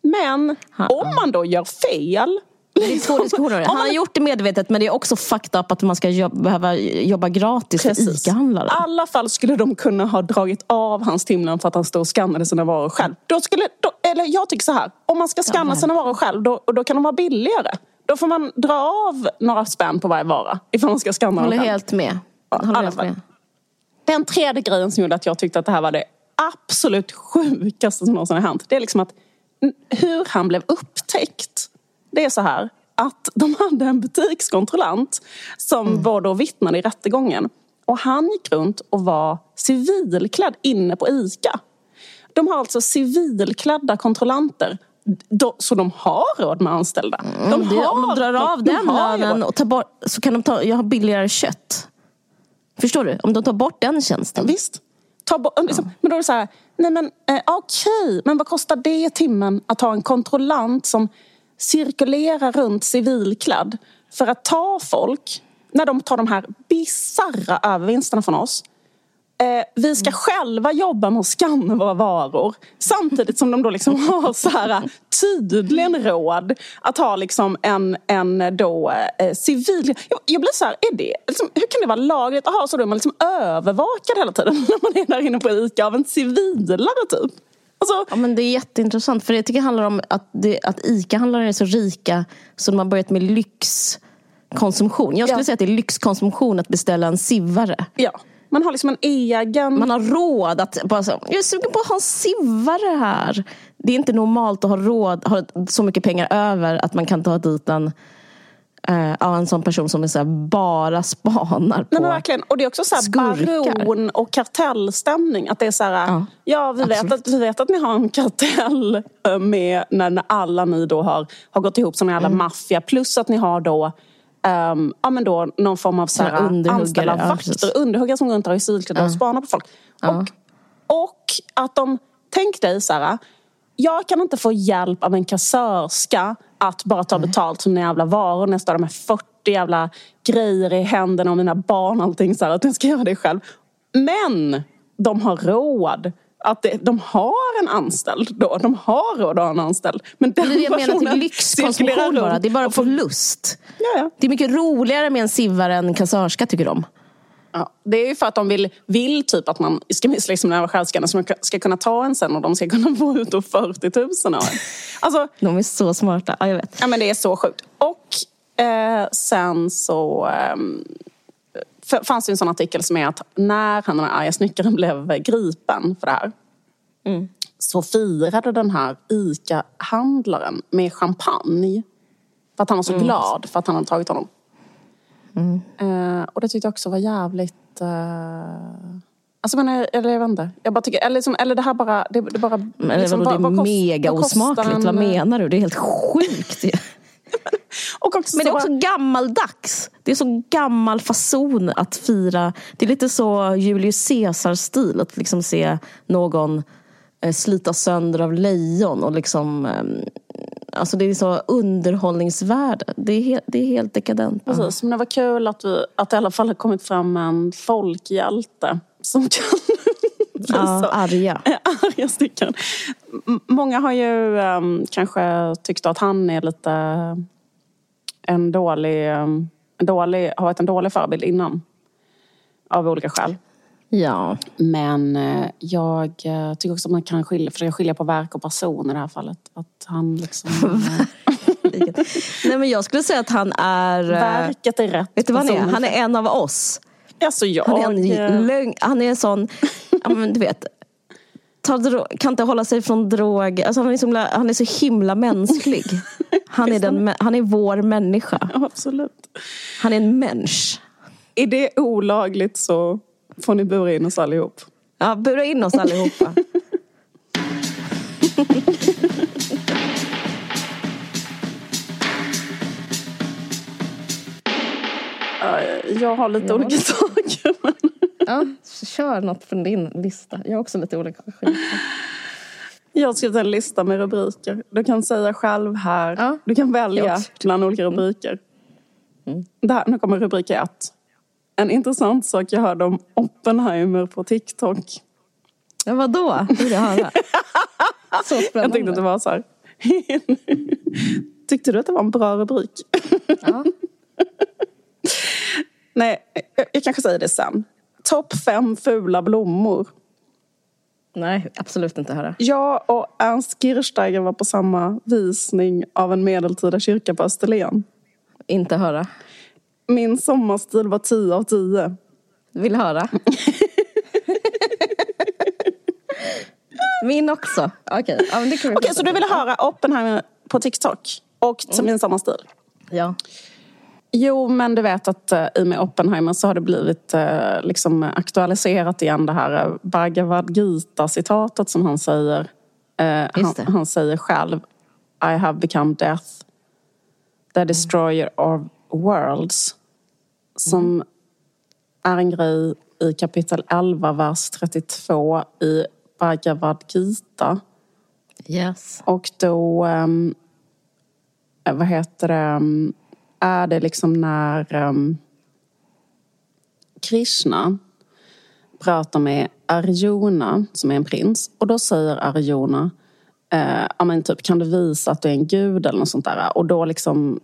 [SPEAKER 3] Men
[SPEAKER 2] Han-
[SPEAKER 3] om man då gör fel...
[SPEAKER 2] Det är två diskussioner. Han har gjort det medvetet men det är också fucked up att man ska jobb, behöva jobba gratis för
[SPEAKER 3] Precis.
[SPEAKER 2] ICA-handlare.
[SPEAKER 3] I alla fall skulle de kunna ha dragit av hans timlön för att han stod och skannade sina varor själv. Då skulle, då, eller jag tycker så här, om man ska skanna sina varor själv då, då kan de vara billigare. Då får man dra av några spänn på varje vara ifall man ska skanna dem själv.
[SPEAKER 2] helt med. Håller helt med.
[SPEAKER 3] Den tredje grejen som gjorde att jag tyckte att det här var det absolut sjukaste som någonsin har hänt. Det är liksom att hur han blev upptäckt. Det är så här att de hade en butikskontrollant som
[SPEAKER 2] Mm.
[SPEAKER 3] var då vittnade i rättegången. Och han gick runt och var civilklädd inne på ICA. De har alltså civilklädda kontrollanter. De, så de har råd med anställda. De
[SPEAKER 2] Mm, det, om de drar av
[SPEAKER 3] de
[SPEAKER 2] den
[SPEAKER 3] har ju
[SPEAKER 2] lönen och tar bort, så kan de ta, jag ha billigare kött. Förstår du? Om de tar bort den tjänsten.
[SPEAKER 3] Visst. Ta bort, liksom, Men då är det så här, nej men eh, okej, men vad kostar det timmen att ha en kontrollant som cirkulerar runt civilklädd för att ta folk när de tar de här bisarra övervinsterna från oss. Eh, vi ska själva jobba med att skanna våra varor samtidigt som de då liksom har så här tydligen råd att ha liksom en, en då, eh, civil... Jag, jag blir så här, är det, liksom, hur kan det vara lagligt? Aha, så då är man liksom övervakad hela tiden när man är där inne på ICA av en civilare typ. Alltså,
[SPEAKER 2] Ja, men det är jätteintressant. För jag tycker det handlar om att, det, att ICA-handlare är så rika så de har börjat med lyxkonsumtion. Jag skulle
[SPEAKER 3] Ja.
[SPEAKER 2] säga att det är lyxkonsumtion att beställa en sivare.
[SPEAKER 3] ja, man har liksom en egen...
[SPEAKER 2] Man har råd att bara så, jag är sugen på att ha en sivare här. Det är inte normalt att ha råd, ha så mycket pengar över att man kan ta dit en, eh, ja, en sån person som är så här, bara spanar på...
[SPEAKER 3] Nej, men verkligen. Och det är också så här
[SPEAKER 2] skurkar.
[SPEAKER 3] baron och kartellstämning. Att det är så här, ja,
[SPEAKER 2] Ja,
[SPEAKER 3] vi, vet att, vi vet att ni har en kartell med när, alla ni då har, har gått ihop som en jävla
[SPEAKER 2] Mm.
[SPEAKER 3] maffia. Plus att ni har då ehm, ja, men då någon form av så här, anställda
[SPEAKER 2] ja,
[SPEAKER 3] vakter, underhuggare som går runt där i civilkläder och spanar på folk. Och, och att de, tänk dig så här, jag kan inte få hjälp av en kassörska att bara ta betalt som jävla varor står där med 40 jävla grejer i händerna och mina barn och allting så här, att jag ska göra det själv. Men de har råd Att det, de har en anställd då. De har råd att ha en anställd. Men den
[SPEAKER 2] Det är det jag menar till lyxkonsumtion bara. Det är bara
[SPEAKER 3] får-
[SPEAKER 2] lust.
[SPEAKER 3] Ja, ja.
[SPEAKER 2] Det är mycket roligare med en sivare än kassörska tycker de.
[SPEAKER 3] Ja, det är ju för att de vill, vill typ att man ska liksom när självskanna så man ska kunna ta en sen och de ska kunna få ut då 40 000 av en. Alltså,
[SPEAKER 2] De är så smarta. Ja, jag vet.
[SPEAKER 3] ja men det är så sjukt. Och eh, sen så f- fanns det en sån artikel som är att när han den arga snickaren blev gripen för det här så firade den här ICA-handlaren med champagne. För att han var så glad för att han hade tagit honom. Eh, och det tyckte jag också var jävligt... Uh, alltså men, eller jag vet inte. Jag bara tycker, eller, liksom, eller det här bara... Det, det bara
[SPEAKER 2] Men
[SPEAKER 3] liksom,
[SPEAKER 2] vadå, det är
[SPEAKER 3] vad- vad kost-
[SPEAKER 2] mega
[SPEAKER 3] vad
[SPEAKER 2] osmakligt.
[SPEAKER 3] en-
[SPEAKER 2] Vad menar du? Det är helt sjukt.
[SPEAKER 3] Och också
[SPEAKER 2] Men det är
[SPEAKER 3] så
[SPEAKER 2] också
[SPEAKER 3] bara-
[SPEAKER 2] gammaldags. Det är så gammal fason att fira. Det är lite så Julius Caesar-stil att liksom se någon eh, slita sönder av lejon och liksom ehm, Alltså det är så underhållningsvärde. Det är helt, det är helt dekadent.
[SPEAKER 3] Precis, men det var kul att, vi, att det i alla fall har kommit fram en folkhjälte som kan
[SPEAKER 2] Ja,
[SPEAKER 3] så
[SPEAKER 2] arga.
[SPEAKER 3] arga stycken. Många har ju ehm, kanske tyckt att han är lite en dålig, ehm, en dålig, har varit en dålig förebild innan. Av olika skäl.
[SPEAKER 2] Ja.
[SPEAKER 3] Men eh, jag eh, tycker också att man kan skilja, försöka skilja på verk och person i det här fallet. Att han liksom...
[SPEAKER 2] Nej men jag skulle säga att han är... eh,
[SPEAKER 3] verket är rätt.
[SPEAKER 2] Vet du vad han är? Han är en av oss.
[SPEAKER 3] Alltså jag...
[SPEAKER 2] Han är en, lögn, han är en sån, du vet, tar kan inte hålla sig från drog. Alltså han, är så, han är så himla mänsklig. Han är, den, han är vår människa.
[SPEAKER 3] Ja, absolut.
[SPEAKER 2] Han är en människa.
[SPEAKER 3] Är det olagligt så får ni bura in oss allihop.
[SPEAKER 2] Ja, bura in oss allihopa.
[SPEAKER 3] Jag har lite olika saker. Men...
[SPEAKER 2] Ja, kör något från din lista. Jag har också lite olika skit.
[SPEAKER 3] Jag har skrivit en lista med rubriker. Du kan säga själv här.
[SPEAKER 2] Ja.
[SPEAKER 3] Du kan välja bland olika rubriker. Det här, nu kommer rubrik ett. En intressant sak jag hörde om Oppenheimer på TikTok.
[SPEAKER 2] Ja, vadå? Det vill jag höra. Så
[SPEAKER 3] Jag
[SPEAKER 2] spännande.
[SPEAKER 3] tyckte att det var så här. Tyckte du att det var en bra rubrik?
[SPEAKER 2] Ja.
[SPEAKER 3] Nej, jag, jag kanske säger det sen. Topp fem fula blommor.
[SPEAKER 2] Nej, absolut inte höra.
[SPEAKER 3] Jag och Ernst Kirchsteiger var på samma visning av en medeltida kyrka på Österlen.
[SPEAKER 2] Inte höra.
[SPEAKER 3] Min sommarstil var 10 av 10.
[SPEAKER 2] Vill höra. Min också. Okej, ja, vi
[SPEAKER 3] Okej,
[SPEAKER 2] prata
[SPEAKER 3] så du
[SPEAKER 2] om.
[SPEAKER 3] ville höra Oppenheimer på TikTok? Och som min sommarstil?
[SPEAKER 2] Ja.
[SPEAKER 3] Jo, men du vet att uh, i och med Oppenheimer så har det blivit eh, liksom aktualiserat igen det här uh, Bhagavad Gita-citatet som han säger. Eh, han, han säger själv I have become death, the destroyer of worlds. Som är en grej i kapitel 11, vers 32 i Bhagavad Gita.
[SPEAKER 2] Yes.
[SPEAKER 3] Och då, um, vad heter det, um, är det liksom när um, Krishna pratar med Arjuna, som är en prins. Och då säger Arjuna, eh, men typ kan du visa att du är en gud eller något sånt där. Och då liksom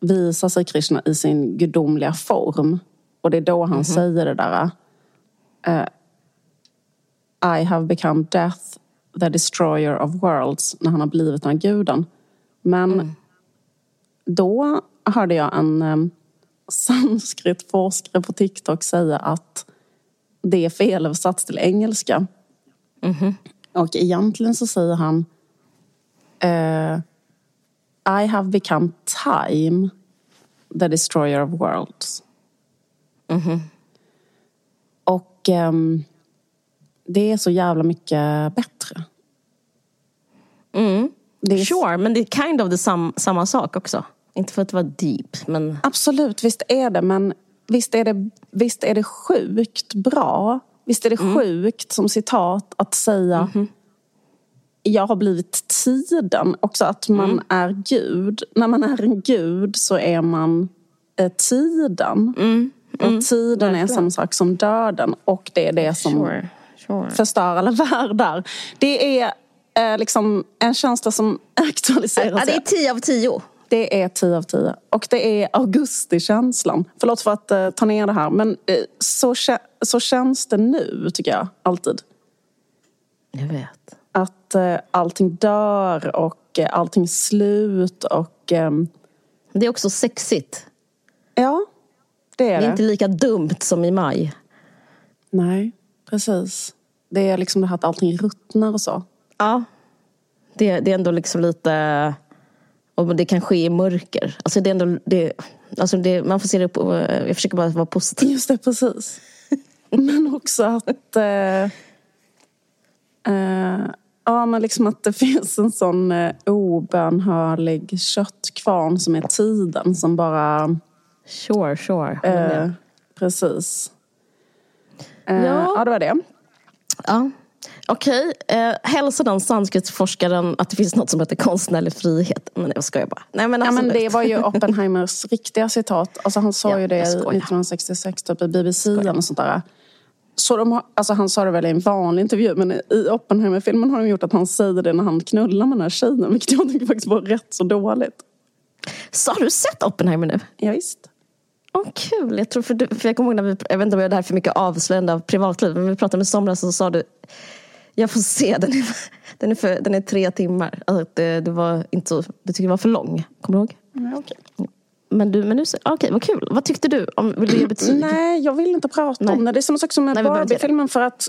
[SPEAKER 3] visar sig Krishna i sin gudomliga form. Och det är då han säger det där. eh, I have become death, the destroyer of worlds, när han har blivit den här guden. Men då hörde jag en um, sanskritforskare på TikTok säga att det är felöversatt till engelska. Och egentligen så säger han eh, I have become time, the destroyer of worlds. Och ehm, det är så jävla mycket bättre. Det är
[SPEAKER 2] Sure, men det är kind of the sam, samma sak också. Inte för att det var deep, men...
[SPEAKER 3] Absolut, visst är det. Men visst är det, visst är det sjukt bra. Visst är det sjukt som citat att säga jag har blivit tiden. Också att man är gud. När man är en gud så är man eh, tiden. Och tiden är samma sak som döden. Och det är det som
[SPEAKER 2] Sure. Sure.
[SPEAKER 3] förstör alla världar. Det är eh, liksom en känsla som aktualiserar
[SPEAKER 2] Ja, det är tio av tio.
[SPEAKER 3] Det är 10 av 10. Och det är augustikänslan. Förlåt för att eh, ta ner det här men eh, så, så känns det nu tycker jag alltid.
[SPEAKER 2] Jag vet.
[SPEAKER 3] Att eh, allting dör och eh, allting slut och ehm,
[SPEAKER 2] Det är också sexigt.
[SPEAKER 3] ja, det är
[SPEAKER 2] Det
[SPEAKER 3] det.
[SPEAKER 2] är inte lika dumt som i maj.
[SPEAKER 3] Nej, precis. Det är liksom det här att allting ruttnar och så.
[SPEAKER 2] Ja. Det, det är ändå liksom lite... Och det kan ske i mörker. Alltså det är ändå... Det, alltså det, man får se det på... Jag försöker bara vara positiv.
[SPEAKER 3] Just det, precis. Men också att... Eh, eh, ja, men liksom att det finns en sån eh, obönhörlig köttkvarn som är tiden som bara...
[SPEAKER 2] Sure, sure.
[SPEAKER 3] Eh, precis. Eh,
[SPEAKER 2] Ja.
[SPEAKER 3] ja, det var det.
[SPEAKER 2] Ja. Okej, eh, hälsa den sanskritforskaren att det finns något som heter konstnärlig frihet. Men jag skojar bara. Nej, men
[SPEAKER 3] Ja, men det var ju Oppenheimers riktiga citat. Alltså, han sa
[SPEAKER 2] Ja,
[SPEAKER 3] ju det
[SPEAKER 2] jag
[SPEAKER 3] i
[SPEAKER 2] skojar.
[SPEAKER 3] 1966 typ, i BBC och sånt där. Så de har, alltså han sa det väl i en vanlig intervju men i Oppenheimer-filmen har de gjort att han säger det när han knullar med den här tjejen. Vilket jag tycker faktiskt var rätt så dåligt.
[SPEAKER 2] Så har du sett Oppenheimer nu?
[SPEAKER 3] Ja, visst.
[SPEAKER 2] Åh, kul. Jag, tror för, du- för jag kommer ihåg när vi, jag vet inte om jag det här är för mycket avslöjande av privatliv, men vi pratade med somras så sa du, jag får se, den är, den är, för, den är tre timmar. Alltså, det, det var inte så, du tyckte det var för lång. Kommer du ihåg?
[SPEAKER 3] Ja, okej.
[SPEAKER 2] Men du, men nu, okej, vad kul. Vad tyckte du? Om, vill du ge betyg?
[SPEAKER 3] Nej, jag vill inte prata
[SPEAKER 2] Nej.
[SPEAKER 3] om det. Det är samma sak som med Barbie-filmen för att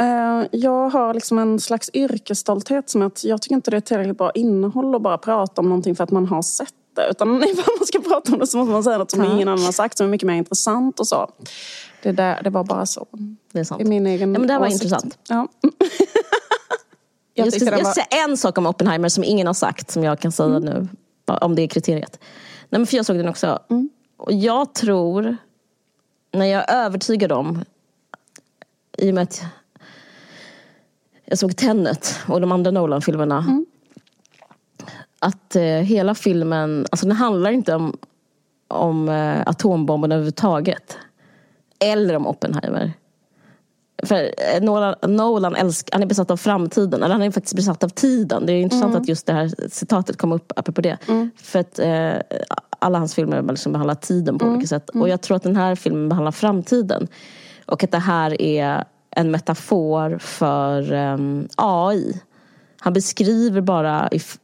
[SPEAKER 3] eh, jag har liksom en slags yrkesstolthet som att jag tycker inte det är tillräckligt bra innehåll att bara prata om någonting för att man har sett det. Utan ifall man ska prata om det så måste man säga något som ingen annan har sagt som är mycket mer intressant och så. Det, där, det var bara så.
[SPEAKER 2] Det är sant.
[SPEAKER 3] Det är min egen
[SPEAKER 2] Ja, men det här var
[SPEAKER 3] åsikt.
[SPEAKER 2] intressant.
[SPEAKER 3] Ja. jag
[SPEAKER 2] Jag ska, jag ska säga en sak om Oppenheimer som ingen har sagt som jag kan säga
[SPEAKER 3] Mm.
[SPEAKER 2] nu. Om det är kriteriet. Nej, men för jag såg den också. Och jag tror, när jag är övertygad om, i och med att jag såg Tenet och de andra Nolan-filmerna.
[SPEAKER 3] Mm.
[SPEAKER 2] Att eh, hela filmen, alltså den handlar inte om, om eh, atombomben överhuvudtaget. Eller om Oppenheimer. För eh, Nolan, Nolan älsk, han är besatt av framtiden, eller han är faktiskt besatt av tiden. Det är intressant att just det här citatet kom upp apropå det. För att eh, alla hans filmer liksom behandlar tiden på olika sätt. Och jag tror att den här filmen behandlar framtiden. Och att det här är en metafor för ehm, AI. Han beskriver bara i, f-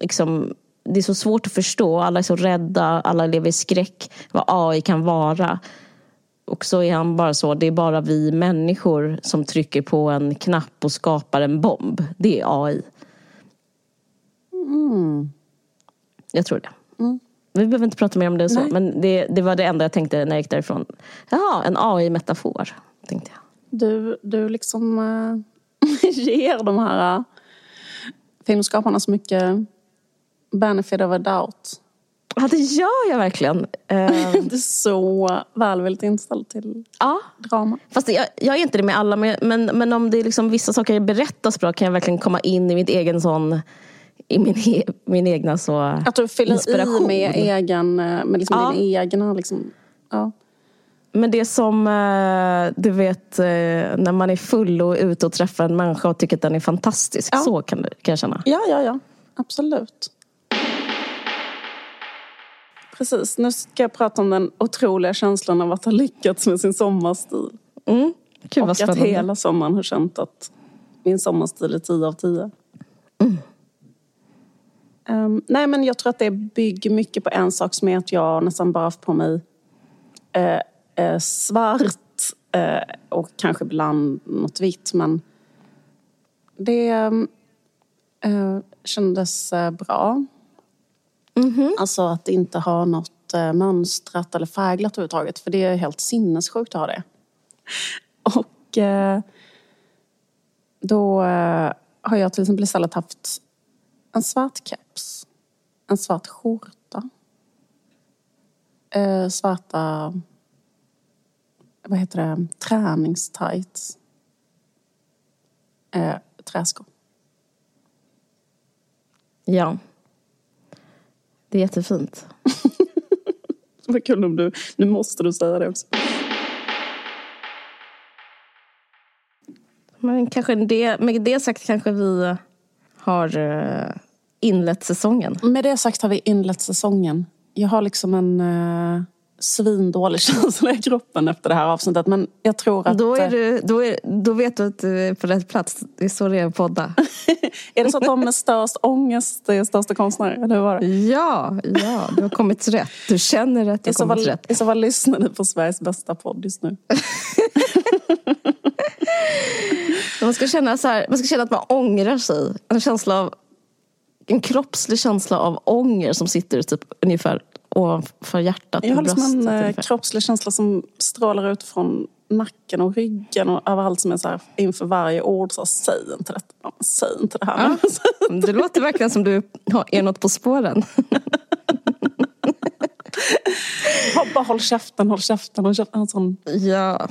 [SPEAKER 2] liksom, det är så svårt att förstå. Alla är så rädda, alla lever i skräck vad AI kan vara. Och så är han bara så, det är bara vi människor som trycker på en knapp och skapar en bomb. Det är AI. Jag tror det. Vi behöver inte prata mer om det så,
[SPEAKER 3] Nej.
[SPEAKER 2] men det, det var det enda jag tänkte när jag gick därifrån. Jaha, en AI-metafor, tänkte jag.
[SPEAKER 3] Du, du liksom äh, ger de här äh, filmskaparna så mycket benefit of a doubt.
[SPEAKER 2] Ja, det gör jag verkligen. Eh,
[SPEAKER 3] Du är så välvilligt inställd till
[SPEAKER 2] ja,
[SPEAKER 3] drama.
[SPEAKER 2] Fast jag, jag är inte det med alla, men, men, men om det är liksom vissa saker berättas bra kan jag verkligen komma in i mitt egen sån i min, e, min egna så
[SPEAKER 3] Att du fyller
[SPEAKER 2] inspiration.
[SPEAKER 3] i med, egen, äh, med liksom
[SPEAKER 2] Ja.
[SPEAKER 3] din egna... Liksom, ja.
[SPEAKER 2] Men det är som, eh, du vet, eh, när man är full och ute och träffar en människa och tycker att den är fantastisk.
[SPEAKER 3] Ja.
[SPEAKER 2] Så kan, kan jag känna.
[SPEAKER 3] ja, ja, ja. Absolut. Precis. Nu ska jag prata om den otroliga känslan av att ha lyckats med sin sommarstil.
[SPEAKER 2] Mm. Gud
[SPEAKER 3] och att hela sommaren har känt att min sommarstil är 10 av 10. Ehm, nej men jag tror att det bygger mycket på en sak som är att jag nästan bara haft på mig eh, eh, svart eh, och kanske ibland något vitt men det eh, kändes eh, bra. Alltså att inte ha något eh, mönstrat eller färgglatt överhuvudtaget för det är helt sinnessjukt att ha det. Och eh, då eh, har jag till exempel istället haft en svart keps, en svart skjorta, eh, svarta vad heter det, träningstights, eh, träskor.
[SPEAKER 2] Ja. Det är jättefint.
[SPEAKER 3] Vad kul om du, nu måste du säga det också.
[SPEAKER 2] men kanske det, med det sagt kanske vi har eh, inlett säsongen.
[SPEAKER 3] Med det sagt har vi inlett säsongen. Jag har liksom en uh, svindålig känsla i kroppen efter det här avsnittet. Men jag tror att...
[SPEAKER 2] Då, är du, då, är, då vet du att du är på rätt plats. Det är så det är att podda.
[SPEAKER 3] är det så att de med störst ångest är största konstnärer? Eller var det?
[SPEAKER 2] Ja, ja, du har kommit rätt. Du känner rätt, du har kommit rätt.
[SPEAKER 3] I så fall lyssnar du på Sveriges bästa podd just nu.
[SPEAKER 2] man, ska känna så här, man ska känna att man ångrar sig. En känsla av en kroppslig känsla av ånger som sitter typ ungefär ovanför hjärtat.
[SPEAKER 3] Jag har liksom en. Eh, kroppslig känsla som strålar ut från nacken och ryggen och överallt som är så här inför varje ord. Så säg inte detta, säg inte det här.
[SPEAKER 2] Ja, det låter verkligen som du är något på spåren.
[SPEAKER 3] Bara håll käften, håll käften, håll käften. En sån...
[SPEAKER 2] Ja.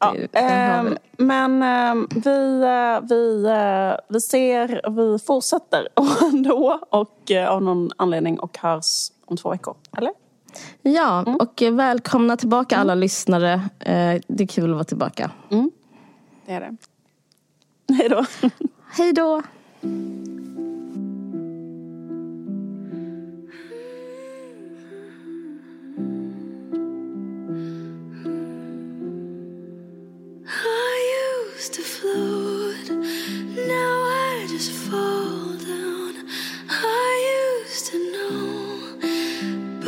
[SPEAKER 3] ja eh, men eh, vi, vi, eh, vi ser, vi fortsätter ändå och eh, av någon anledning och hörs om två veckor. Eller?
[SPEAKER 2] Ja, mm. och välkomna tillbaka alla mm. lyssnare. Eh, det är kul att vara tillbaka.
[SPEAKER 3] Mm. Det är det. Hej då.
[SPEAKER 2] Hej då. to float. Now I just fall down. I used to know,